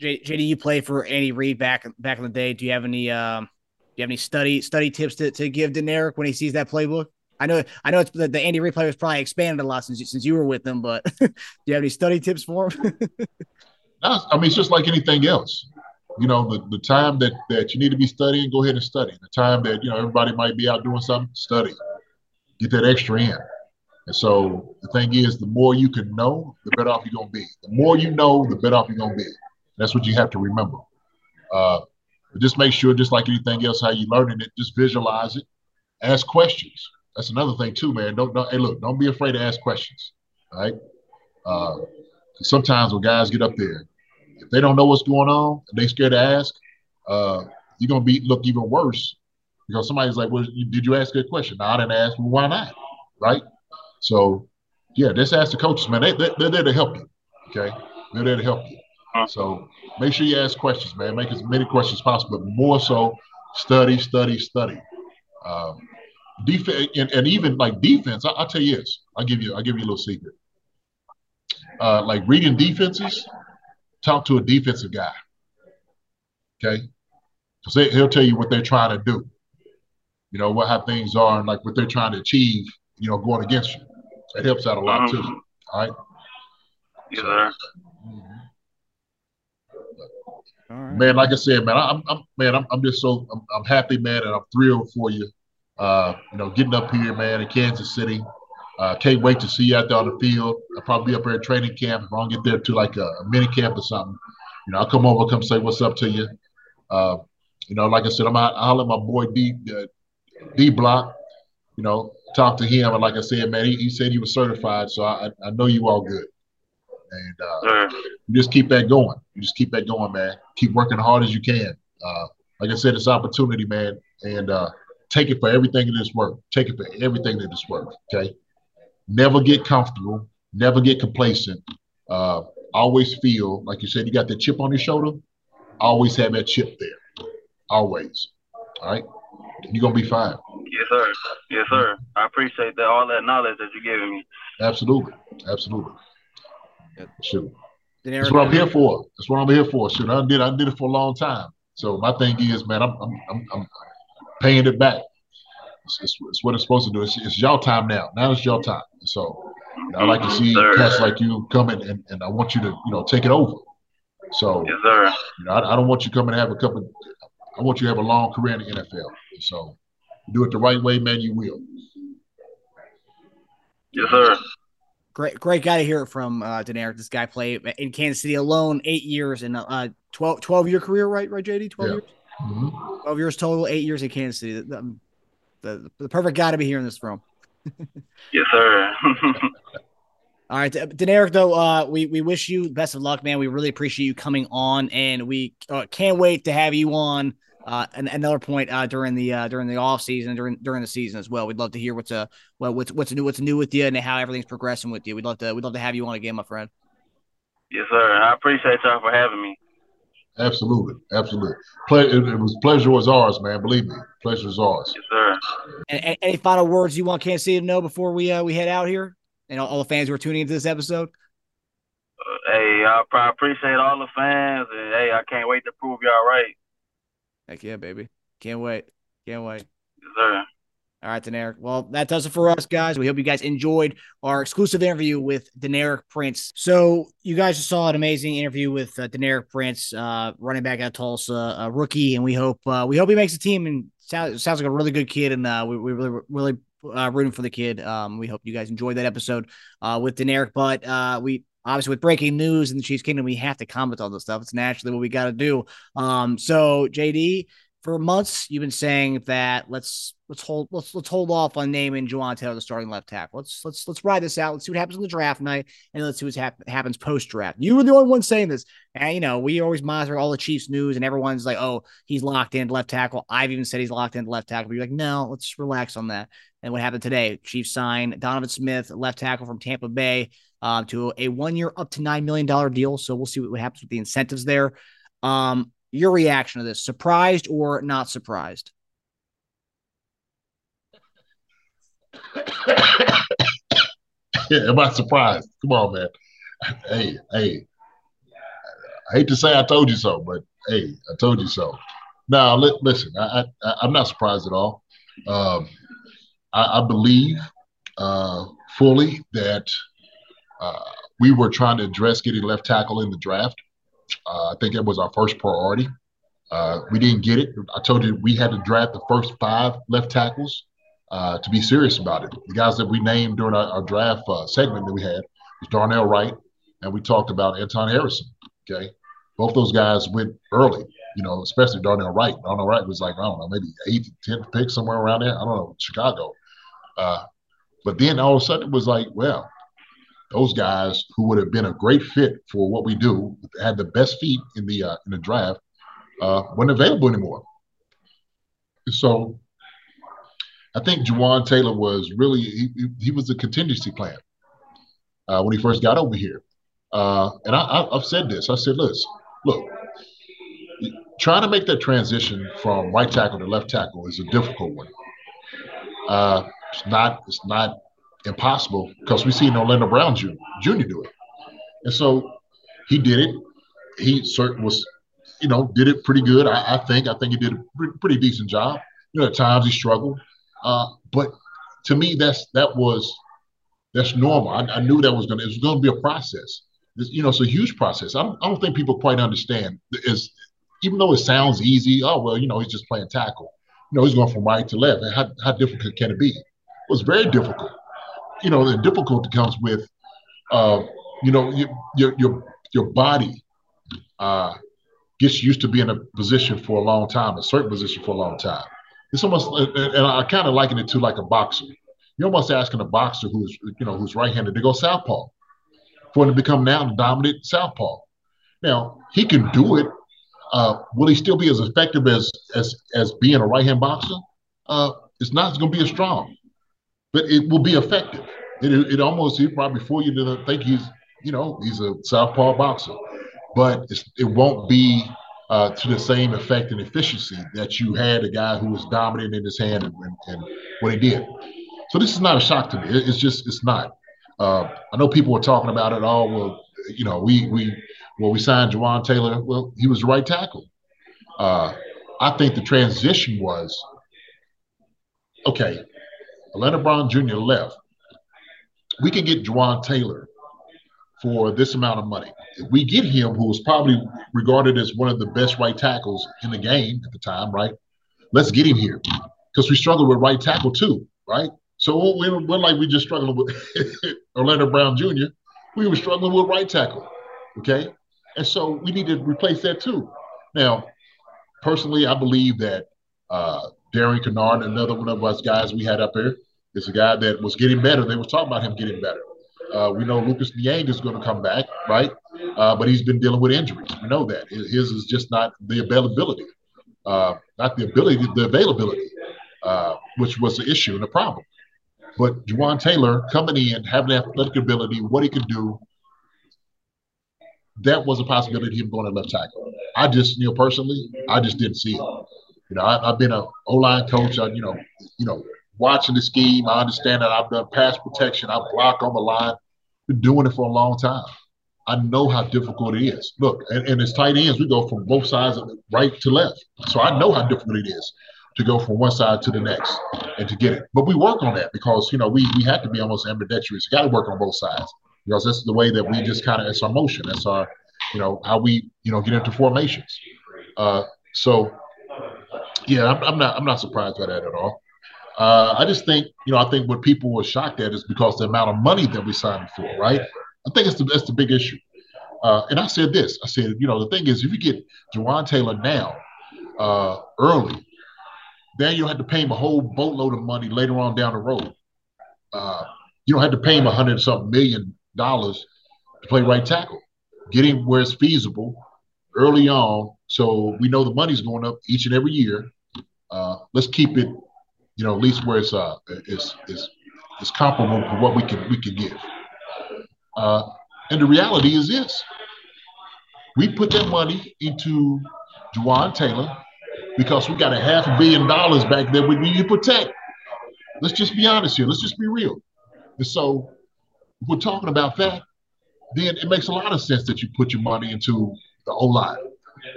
JD, you play for Andy Reid back back in the day. Do you have any um, do you have any study study tips to, to give Deneric when he sees that playbook? I know I know it's the, the Andy Reid play was probably expanded a lot since since you were with them, but do you have any study tips for him? I mean, it's just like anything else. You know, the, the time that that you need to be studying, go ahead and study. The time that you know everybody might be out doing something, study. Get that extra in. And so the thing is, the more you can know, the better off you're gonna be. The more you know, the better off you're gonna be. That's what you have to remember. Uh, just make sure, just like anything else, how you learning it, just visualize it, ask questions. That's another thing too, man. Don't, don't hey look, don't be afraid to ask questions. Right? Uh, sometimes when guys get up there, if they don't know what's going on, they scared to ask, uh, you're gonna be look even worse because somebody's like, "Well, did you ask a question?" No, I didn't ask. Well, why not? Right? So, yeah, just ask the coaches, man. They, they, they're there to help you. Okay, they're there to help you. So make sure you ask questions, man. Make as many questions as possible, but more so, study, study, study. Um, defense, and, and, even like defense. I, will tell you this. I'll give you. I'll give you a little secret. Uh, like reading defenses, talk to a defensive guy. Okay, because he'll tell you what they're trying to do. You know what how things are and like what they're trying to achieve. You know, going against you. It helps out a lot too. Mm-hmm. All right. Man, like I said, man, I'm, I'm man, I'm, I'm just so I'm, I'm happy, man, and I'm thrilled for you. Uh, you know, getting up here, man, in Kansas City. Uh, can't wait to see you out there on the field. I'll probably be up here at training camp. If I don't get there to like a, a mini camp or something, you know, I'll come over, come say what's up to you. Uh, you know, like I said, I'm out. I'll let my boy D uh, D Block. You know, talk to him, and like I said, man, he, he said he was certified, so I I know you all good. And uh, you just keep that going. You just keep that going, man. Keep working hard as you can. Uh, like I said, it's opportunity, man, and uh, take it for everything that it's worth. Take it for everything that it's worth. Okay. Never get comfortable. Never get complacent. Uh, always feel like you said you got that chip on your shoulder. Always have that chip there. Always. All right. You're gonna be fine. Yes, sir. Yes, sir. I appreciate that all that knowledge that you're giving me. Absolutely. Absolutely. Shoot. That's what I'm here for. That's what I'm here for. Shoot, I did I did it for a long time. So my thing is, man, I'm I'm I'm, I'm paying it back. It's, it's, it's, what it's supposed to do. It's, it's your time now. Now it's your time. So you know, I like to see yes, cats like you coming and, and I want you to you know take it over. So yes, sir. You know, I, I don't want you coming and have a couple. I want you to have a long career in the NFL. So do it the right way, man. You will. Yes, sir. Great, great guy to hear it from uh, Deneric. This guy played in Kansas City alone, eight years and uh, 12, 12 year career, right? Right, JD, twelve yeah. years. Mm-hmm. Twelve years total, eight years in Kansas City. The, the, the perfect guy to be here in this room. yes, sir. All right, Deneric. Though, uh, we we wish you best of luck, man. We really appreciate you coming on, and we uh, can't wait to have you on uh, another point uh, during the uh, during the off season during during the season as well. We'd love to hear what's uh well what's what's new what's new with you and how everything's progressing with you. We'd love to we'd love to have you on again, my friend. Yes, sir. I appreciate y'all for having me. Absolutely, absolutely. Ple- it, it, was pleasure was ours, man. Believe me, pleasure is ours. Yes, sir. And, and, any final words you want Kansas City to know before we uh, we head out here, and all, all the fans who are tuning into this episode? Hey, I, I appreciate all the fans, and hey, I can't wait to prove y'all right. Heck yeah, baby. Can't wait. Can't wait. Yes, sir. All right, Deneric. Well, that does it for us, guys. We hope you guys enjoyed our exclusive interview with Deneric Prince. So, you guys just saw an amazing interview with uh, Deneric Prince, uh, running back at Tulsa, a rookie, and we hope uh, we hope he makes the team. And sounds sounds like a really good kid, and uh, we we really really uh, rooting for the kid. Um, we hope you guys enjoyed that episode uh, with Deneric. But uh, we obviously with breaking news in the Chiefs Kingdom, we have to comment on this stuff. It's naturally what we got to do. Um, so JD, for months you've been saying that let's let's hold let's let's hold off on naming Jawaan Taylor the starting left tackle. Let's let's let's ride this out. Let's see what happens on the draft night, and let's see what hap- happens post draft. You were the only one saying this, and you know we always monitor all the Chiefs news, and everyone's like, "Oh, he's locked in left tackle." I've even said he's locked in left tackle. But you're like, "No, let's relax on that." And what happened today? Chiefs signed Donovan Smith, left tackle from Tampa Bay, uh, to a one year up to nine million dollar deal. So we'll see what, happens with the incentives there. Um, your reaction to this? Surprised or not surprised? yeah, am I surprised? Come on, man. Hey, hey. I hate to say I told you so, but hey, I told you so. Now, li- listen, I, I, I'm not surprised at all. Um, I, I believe uh, fully that uh, we were trying to address getting left tackle in the draft. Uh, I think it was our first priority. Uh, we didn't get it. I told you we had to draft the first five left tackles uh, to be serious about it. The guys that we named during our, our draft uh, segment that we had was Darnell Wright, and we talked about Anton Harrison. Okay, both those guys went early. You know, especially Darnell Wright. Darnell Wright was like I don't know, maybe eight, tenth pick somewhere around there. I don't know, Chicago. Uh, but then all of a sudden it was like, well, those guys who would have been a great fit for what we do, had the best feet in the uh, in the draft, uh, weren't available anymore. So I think Jawaan Taylor was really he, he was a contingency plan uh, when he first got over here. Uh, and I, have said this. I said, look, look, trying to make that transition from right tackle to left tackle is a difficult one. It's not. It's not impossible because we seen Orlando Brown Jr. Jr. do it, and so he did it. He certain was, you know, did it pretty good. I, I think. I think he did a pretty, pretty, decent job. You know, at times he struggled, uh, but to me, that's that was that's normal. I, I knew that was gonna it was gonna be a process. This, you know, it's a huge process. I don't, I don't think people quite understand. Is even though it sounds easy, oh well, you know, he's just playing tackle. You know, he's going from right to left. And how, how difficult can it be? Was very difficult you know, the difficulty comes with, uh, you know, your your your body uh, gets used to being in a position for a long time, a certain position for a long time. It's almost, and I kind of liken it to like a boxer. You're almost asking a boxer who's, you know, who's right-handed to go southpaw for him to become now the dominant southpaw. Now he can do it. Uh, will he still be as effective as as as being a right-hand boxer? Uh, it's not going to be as strong but it will be effective. It, it almost he probably fool you to think he's you know he's a southpaw boxer, but it won't be uh, to the same effect and efficiency that you had a guy who was dominant in his hand and, and, and what he did. So this is not a shock to me. It, it's just it's not. Uh, I know people were talking about it. all. well, you know, we we well we signed Jawaan Taylor. Well, he was right tackle. Uh, I think the transition was okay. Orlando Brown Jr. left, we can get Jawaan Taylor for this amount of money. If we get him, who was probably regarded as one of the best right tackles in the game at the time, right? Let's get him here because we struggled with right tackle too, right? So we're, we're like we just struggling with Orlando Brown Jr. We were struggling with right tackle, okay? And so we need to replace that too. Now, personally, I believe that uh, Darian Kinnard, another one of us guys we had up here, is a guy that was getting better. They were talking about him getting better. Uh, we know Lucas Niang is going to come back, right? Uh, but he's been dealing with injuries. We know that his is just not the availability, uh, not the ability, the availability, uh, which was the issue and the problem. But Jawaan Taylor coming in, having athletic ability, what he could do, that was a possibility of him going to left tackle. I just, you know, personally, I just didn't see it. You know, I, have been a O line coach. I, you know, you know, watching the scheme. I understand that I've done pass protection. I block on the line. Been doing it for a long time. I know how difficult it is. Look, and, and as tight ends, we go from both sides of right to left. So I know how difficult it is to go from one side to the next and to get it. But we work on that because you know we we have to be almost ambidextrous. Got to work on both sides because that's the way that we just kind of it's our motion. That's our you know how we you know get into formations. Uh, so yeah, I'm, I'm not I'm not surprised by that at all. Uh, I just think, you know, I think what people were shocked at is because the amount of money that we signed for, right? I think it's the, that's the big issue. Uh, and I said this, I said, you know, the thing is, if you get Jawaan Taylor now, uh, early, then you'll have to pay him a whole boatload of money later on down the road. Uh, you don't have to pay him a hundred something million dollars to play right tackle. Get him where it's feasible early on, so we know the money's going up each and every year. Let's keep it you know, at least where it's uh is is is comparable to what we can we can give. Uh, and the reality is this: we put that money into Jawaan Taylor because we got a half a billion dollars back there we need to protect. Let's just be honest here. Let's just be real. And so, we're talking about that, then it makes a lot of sense that you put your money into the O line.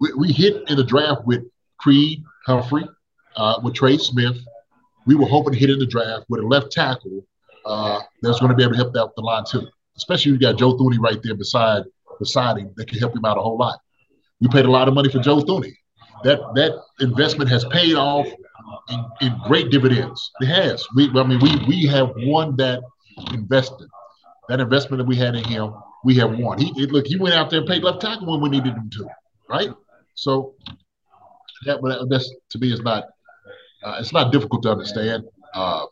We, we hit in the draft with Creed Humphrey, uh, with Trey Smith. We were hoping to hit in the draft with a left tackle uh, that's going to be able to help out the line too. Especially you got Joe Thuney right there beside beside him that can help him out a whole lot. We paid a lot of money for Joe Thuney. That that investment has paid off in, in great dividends. It has. We I mean we we have won that investment. That investment that we had in him, we have won. He it, look, he went out there and paid left tackle when we needed him to, right? So that that's to me is not uh, it's not difficult to understand. Uh,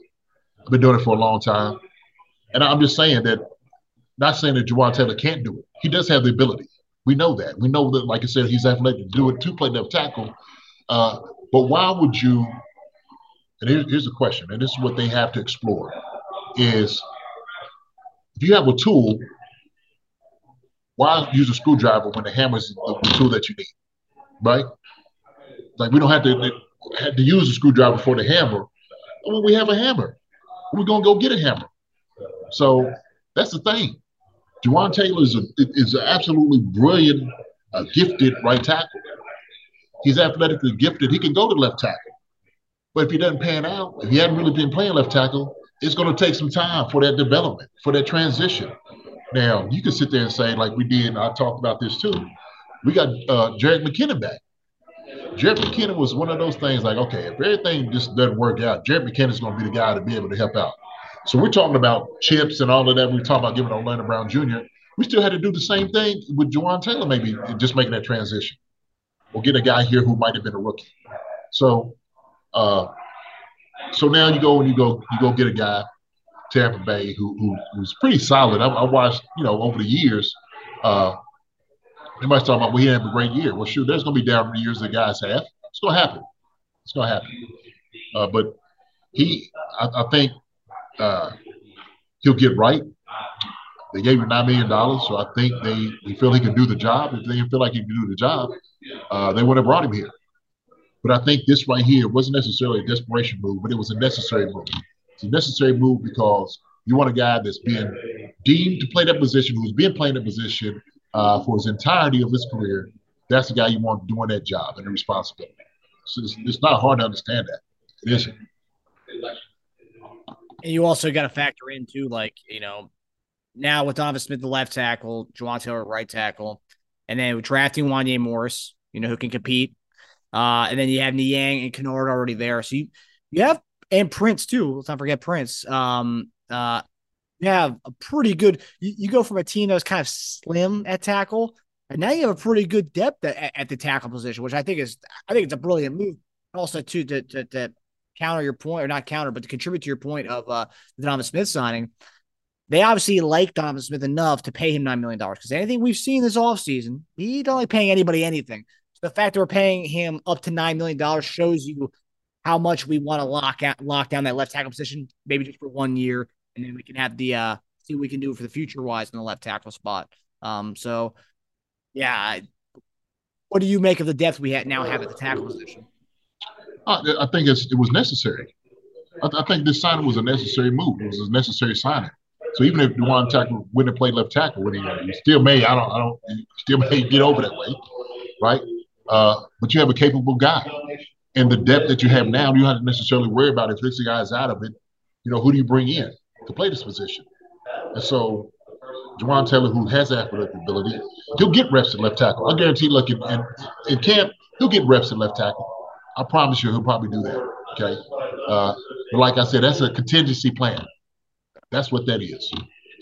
I've been doing it for a long time, and I'm just saying that. Not saying that Jawaan Taylor can't do it. He does have the ability. We know that. We know that, like I said, he's athletic to do it to play left tackle. Uh, but why would you? And here's, here's the question, and this is what they have to explore: is if you have a tool, why use a screwdriver when the hammer is the tool that you need, right? Like we don't have to had to use a screwdriver for the hammer. When we have a hammer, we're gonna go get a hammer. So that's the thing. Jawaan Taylor is a, is an absolutely brilliant, uh, gifted right tackle. He's athletically gifted. He can go to left tackle. But if he doesn't pan out, if he hadn't really been playing left tackle, it's going to take some time for that development, for that transition. Now, you can sit there and say, like we did, and I talked about this too. We got uh, Jerick McKinnon back. Jerick McKinnon was one of those things like, okay, if everything just doesn't work out, McKinnon is going to be the guy to be able to help out. So we're talking about chips and all of that. We're talking about giving Orlando Brown Jr. We still had to do the same thing with Jawaan Taylor, maybe just making that transition, or get a guy here who might have been a rookie. So, uh, so now you go and you go you go get a guy, Tampa Bay, who, who who's pretty solid. I, I watched you know over the years. Uh, Everybody's talking about we well, have a great year. Well, sure, there's going to be down years that guys have. It's going to happen. It's going to happen. Uh, but he, I, I think uh, he'll get right. They gave him nine million dollars, so I think they, they feel he can do the job. If they didn't feel like he can do the job, uh, they would have brought him here. But I think this right here wasn't necessarily a desperation move, but it was a necessary move. It's a necessary move because you want a guy that's being deemed to play that position, who's been playing that position, uh, for his entirety of his career, that's the guy you want doing that job and the responsibility. So it's, it's not hard to understand that. It isn't. And you also got to factor in too, like you know, now with Donovan Smith, the left tackle, Jawaan Taylor, right tackle, and then drafting Wanya Morris, you know, who can compete. Uh, and then you have Niang and Kinnard already there. So you you have and Prince too. Let's not forget Prince. Um, uh, you have a pretty good. You, you, go from a team that was kind of slim at tackle, and now you have a pretty good depth at, at the tackle position, which I think is I think it's a brilliant move. Also, too, to, to, to counter your point, or not counter, but to contribute to your point of uh, the Donovan Smith signing. They obviously like Donovan Smith enough to pay him $9 million because anything we've seen this offseason, he don't like paying anybody anything. So the fact that we're paying him up to $9 million shows you how much we want to lock out, lock down that left tackle position, maybe just for one year and then we can have the uh see what we can do for the future wise in the left tackle spot. Um, so yeah, what do you make of the depth we now have at the tackle position? Uh, I think it was necessary. I, I, think this signing was a necessary move. It was a necessary signing. So even if Jawaan Tackle wouldn't played left tackle, when he, he still may, I don't, I don't, still may get over that way, right? Uh, but you have a capable guy, and the depth that you have now, you don't have to necessarily worry about if this guy is out of it. You know, who do you bring in to play this position? And so, Jawaan Taylor, who has athletic ability, he'll get reps at left tackle. I guarantee. Look, in, in, in camp, he'll get reps at left tackle. I promise you, he'll probably do that. Okay, uh, but like I said, that's a contingency plan. That's what that is.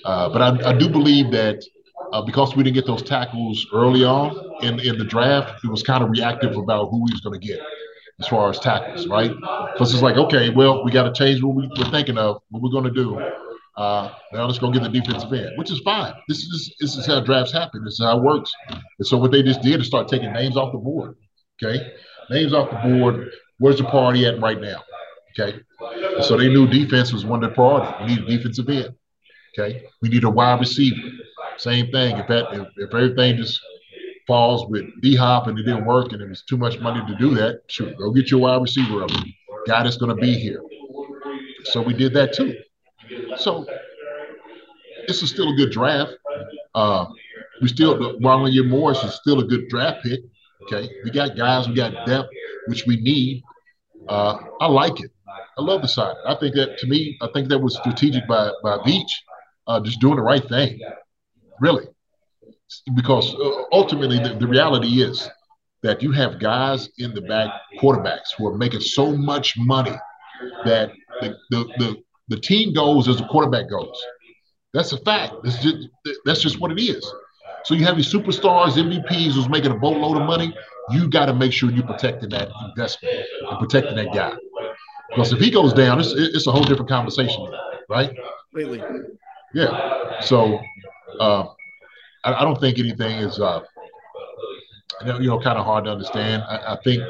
Uh, but I, I, do believe that uh, because we didn't get those tackles early on in, in the draft, it was kind of reactive about who we was going to get as far as tackles, right? Because it's like, okay, well, we got to change what we, are thinking of, what we're going to do. Uh, now let's go get the defensive end, which is fine. This is this is how drafts happen. This is how it works. And so what they just did is start taking names off the board. Okay, names off the board. Where's the priority at right now? Okay, and so they knew defense was one of the priority. We need a defensive end. Okay, we need a wide receiver. Same thing. If that if, if everything just falls with D Hop and it didn't work and it was too much money to do that, sure, go get your wide receiver up. Guy that's going to be here. So we did that too. So this is still a good draft. Uh, we still Marlon Morris is still a good draft pick. Okay, we got guys, we got depth, which we need. Uh, I like it. I love the sign. I think that to me, I think that was strategic by by Veach, uh, just doing the right thing. Really, because uh, ultimately the, the reality is that you have guys in the back, quarterbacks who are making so much money that the, the, the, the team goes as the quarterback goes. That's a fact. That's just, that's just what it is. So you have these superstars, MVPs who's making a boatload of money. You got to make sure you're protecting that investment and protecting that guy. Because if he goes down, it's, it's a whole different conversation, right? Completely. Yeah. So uh, I, I, don't think anything is, uh, you know, kind of hard to understand. I, I think,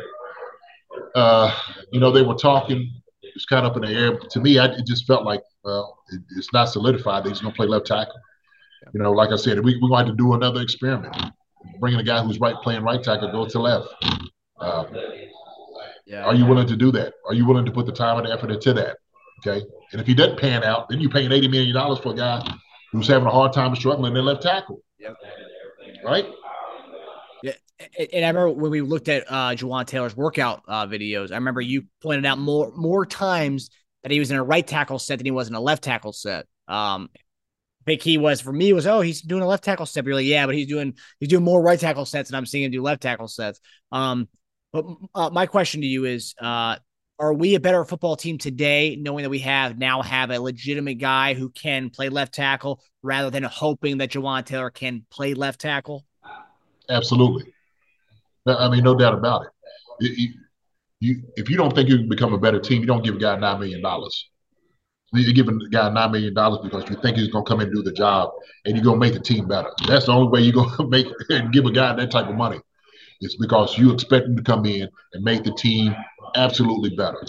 uh, you know, they were talking. It's kind of up in the air. To me, I, it just felt like, well, it, it's not solidified that he's going to play left tackle. You know, like I said, we, we're going to do another experiment. Bringing a guy who's right playing right tackle go to left. Uh, yeah. Are you willing to do that? Are you willing to put the time and effort into that? Okay. And if he doesn't pan out, then you're paying $80 million for a guy who's having a hard time struggling in left tackle. Yep. Right? Yeah. And I remember when we looked at uh Jawaan Taylor's workout uh, videos, I remember you pointed out more more times that he was in a right tackle set than he was in a left tackle set. Um, big key was for me was oh he's doing a left tackle set. You're like yeah, but he's doing he's doing more right tackle sets than I'm seeing him do left tackle sets. Um, but uh, my question to you is, uh, are we a better football team today, knowing that we have now have a legitimate guy who can play left tackle, rather than hoping that Jawaan Taylor can play left tackle? Absolutely. I mean, no doubt about it. You, you, if you don't think you can become a better team, you don't give a guy nine million dollars. You're giving the guy nine million dollars because you think he's gonna come in and do the job, and you're gonna make the team better. That's the only way you're gonna make and give a guy that type of money. It's because you expect him to come in and make the team absolutely better.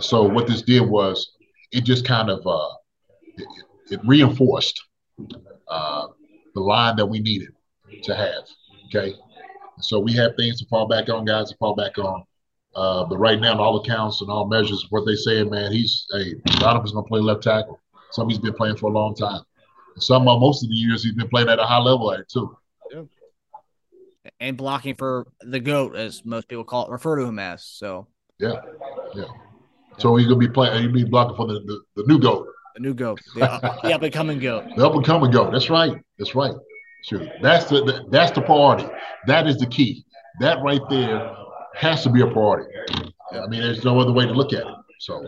So what this did was it just kind of uh, it, it reinforced uh, the line that we needed to have. Okay, so we have things to fall back on, guys to fall back on. Uh, but right now, in all accounts and all measures, what they saying, man, he's a hey, lot of us gonna play left tackle. Some he's been playing for a long time. some, uh, most of the years, he's been playing at a high level too and blocking for the goat, as most people call it, refer to him as. So yeah, yeah. So he's gonna be playing. He'll be blocking for the, the, the new goat. The new goat, the, up, the up and coming goat. The up and coming goat. That's right. That's right. Sure. That's the, the that's the priority. That is the key. That right there has to be a priority. I mean, there's no other way to look at it. So.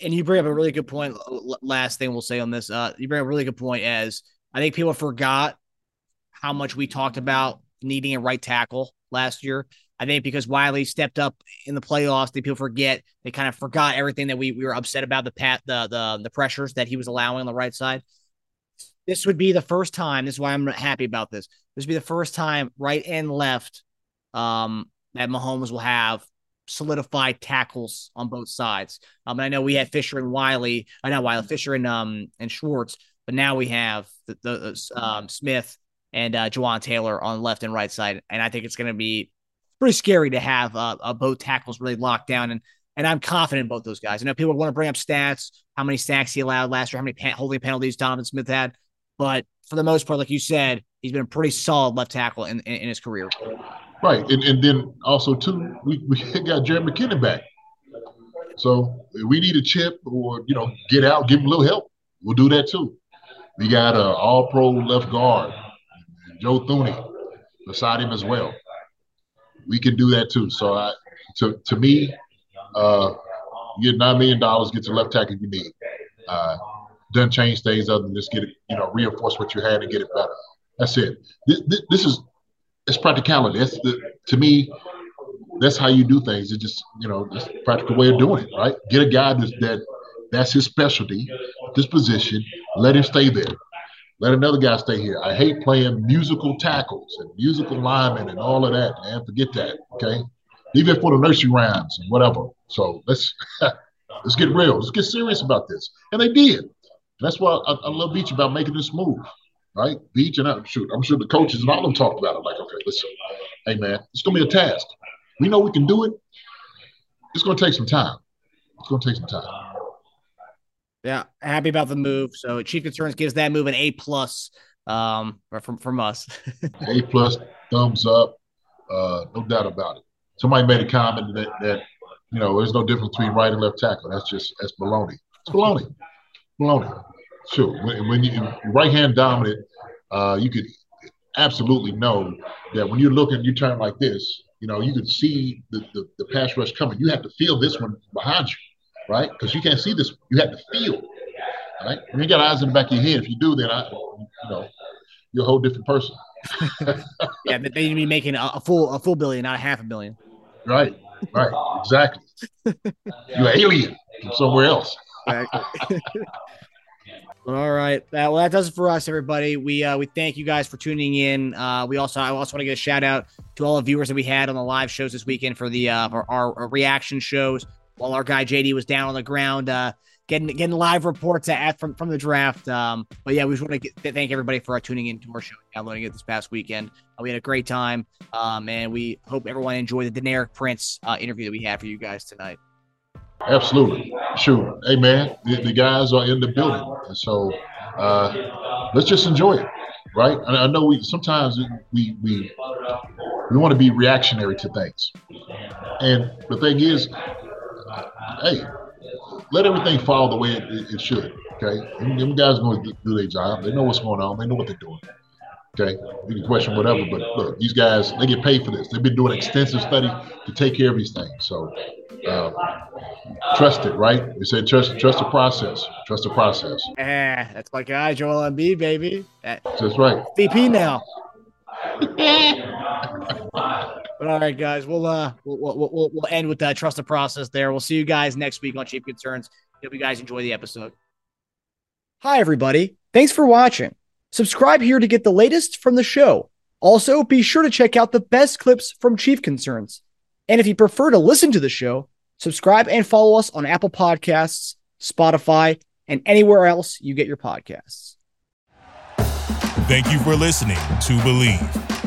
And you bring up a really good point. Last thing we'll say on this, uh, you bring up a really good point. As I think people forgot how much we talked about needing a right tackle last year. I think because Wylie stepped up in the playoffs, the people forget they kind of forgot everything that we, we were upset about the pat the the the pressures that he was allowing on the right side. This would be the first time. This is why I'm happy about this. This would be the first time right and left um, that Mahomes will have solidified tackles on both sides. Um, and I know we had Fisher and Wylie, I know Wylie, Fisher and um and Schwartz, but now we have the, the um, Smith and uh, Jawaan Taylor on left and right side. And I think it's going to be pretty scary to have uh, uh, both tackles really locked down. And and I'm confident in both those guys. I know people want to bring up stats, how many sacks he allowed last year, how many pan- holding penalties Donovan Smith had. But for the most part, like you said, he's been a pretty solid left tackle in, in, in his career. Right. And, and then also, too, we, we got Jerick McKinnon back. So we need a chip or you know get out, give him a little help. We'll do that too. We got an All Pro left guard, Joe Thuney, beside him as well. We can do that too. So I, to to me, uh, you get nine million dollars, get the left tackle you need. Uh, doesn't change things other than just get it, you know, reinforce what you had and get it better. That's it. This, this is it's practicality. That's the to me, that's how you do things. It's just you know, it's practical way of doing it, right? Get a guy that's, that that's his specialty, this position. Let him stay there. Let another guy stay here. I hate playing musical tackles and musical linemen and all of that, man. Forget that. Okay, leave it for the nursery rhymes and whatever. So let's let's get real. Let's get serious about this. And they did. That's why I, I love Veach about making this move, right? Veach and I'm sure I'm sure the coaches and all of them talked about it. Like, okay, listen, hey man, it's gonna be a task. We know we can do it. It's gonna take some time. It's gonna take some time. Yeah, happy about the move. So Chief Concerns gives that move an A plus um from from us. a plus, thumbs up, uh, no doubt about it. Somebody made a comment that that you know there's no difference between right and left tackle. That's just that's baloney. It's baloney. Baloney. Sure. When, when you right hand dominant, uh, you could absolutely know that when you're looking, you turn like this. You know, you can see the, the, the pass rush coming. You have to feel this one behind you, right? Because you can't see this. You have to feel, right? When you got eyes in the back of your head, if you do, then I, you know, you're a whole different person. yeah, they need to be making a, a full a full billion, not a half a billion. Right. Right. Exactly. you're an alien from somewhere else. Exactly. All right. well, that does it for us, everybody. We uh, we thank you guys for tuning in. Uh, we also I also want to give a shout out to all the viewers that we had on the live shows this weekend for the uh, our, our reaction shows. While our guy JD was down on the ground, uh, getting getting live reports at, from from the draft. Um, but yeah, we just want to thank everybody for tuning in to our show, downloading it this past weekend. Uh, we had a great time, um, and we hope everyone enjoyed the Deneric Prince uh, interview that we had for you guys tonight. Absolutely. Sure. Hey, man, the, the, guys are in the building. And so uh, let's just enjoy it, right? And I know we sometimes we, we, we want to be reactionary to things. And the thing is, hey, let everything fall the way it, it should. Okay. Them guys going to do their job. They know what's going on. They know what they're doing. Okay, you can question whatever, but look, these guys they get paid for this. They've been doing extensive study to take care of these things. So uh, trust it, right? We said trust trust the process. Trust the process. Eh, that's my guy, Joel Embiid, baby. That, that's right. VP now. but all right, guys, we'll uh we'll, we'll, we'll, we'll end with that trust the process there. We'll see you guys next week on Chief Concerns. Hope you guys enjoy the episode. Hi, everybody. Thanks for watching. Subscribe here to get the latest from the show. Also, be sure to check out the best clips from Chief Concerns. And if you prefer to listen to the show, subscribe and follow us on Apple Podcasts, Spotify, and anywhere else you get your podcasts. Thank you for listening to Bleav.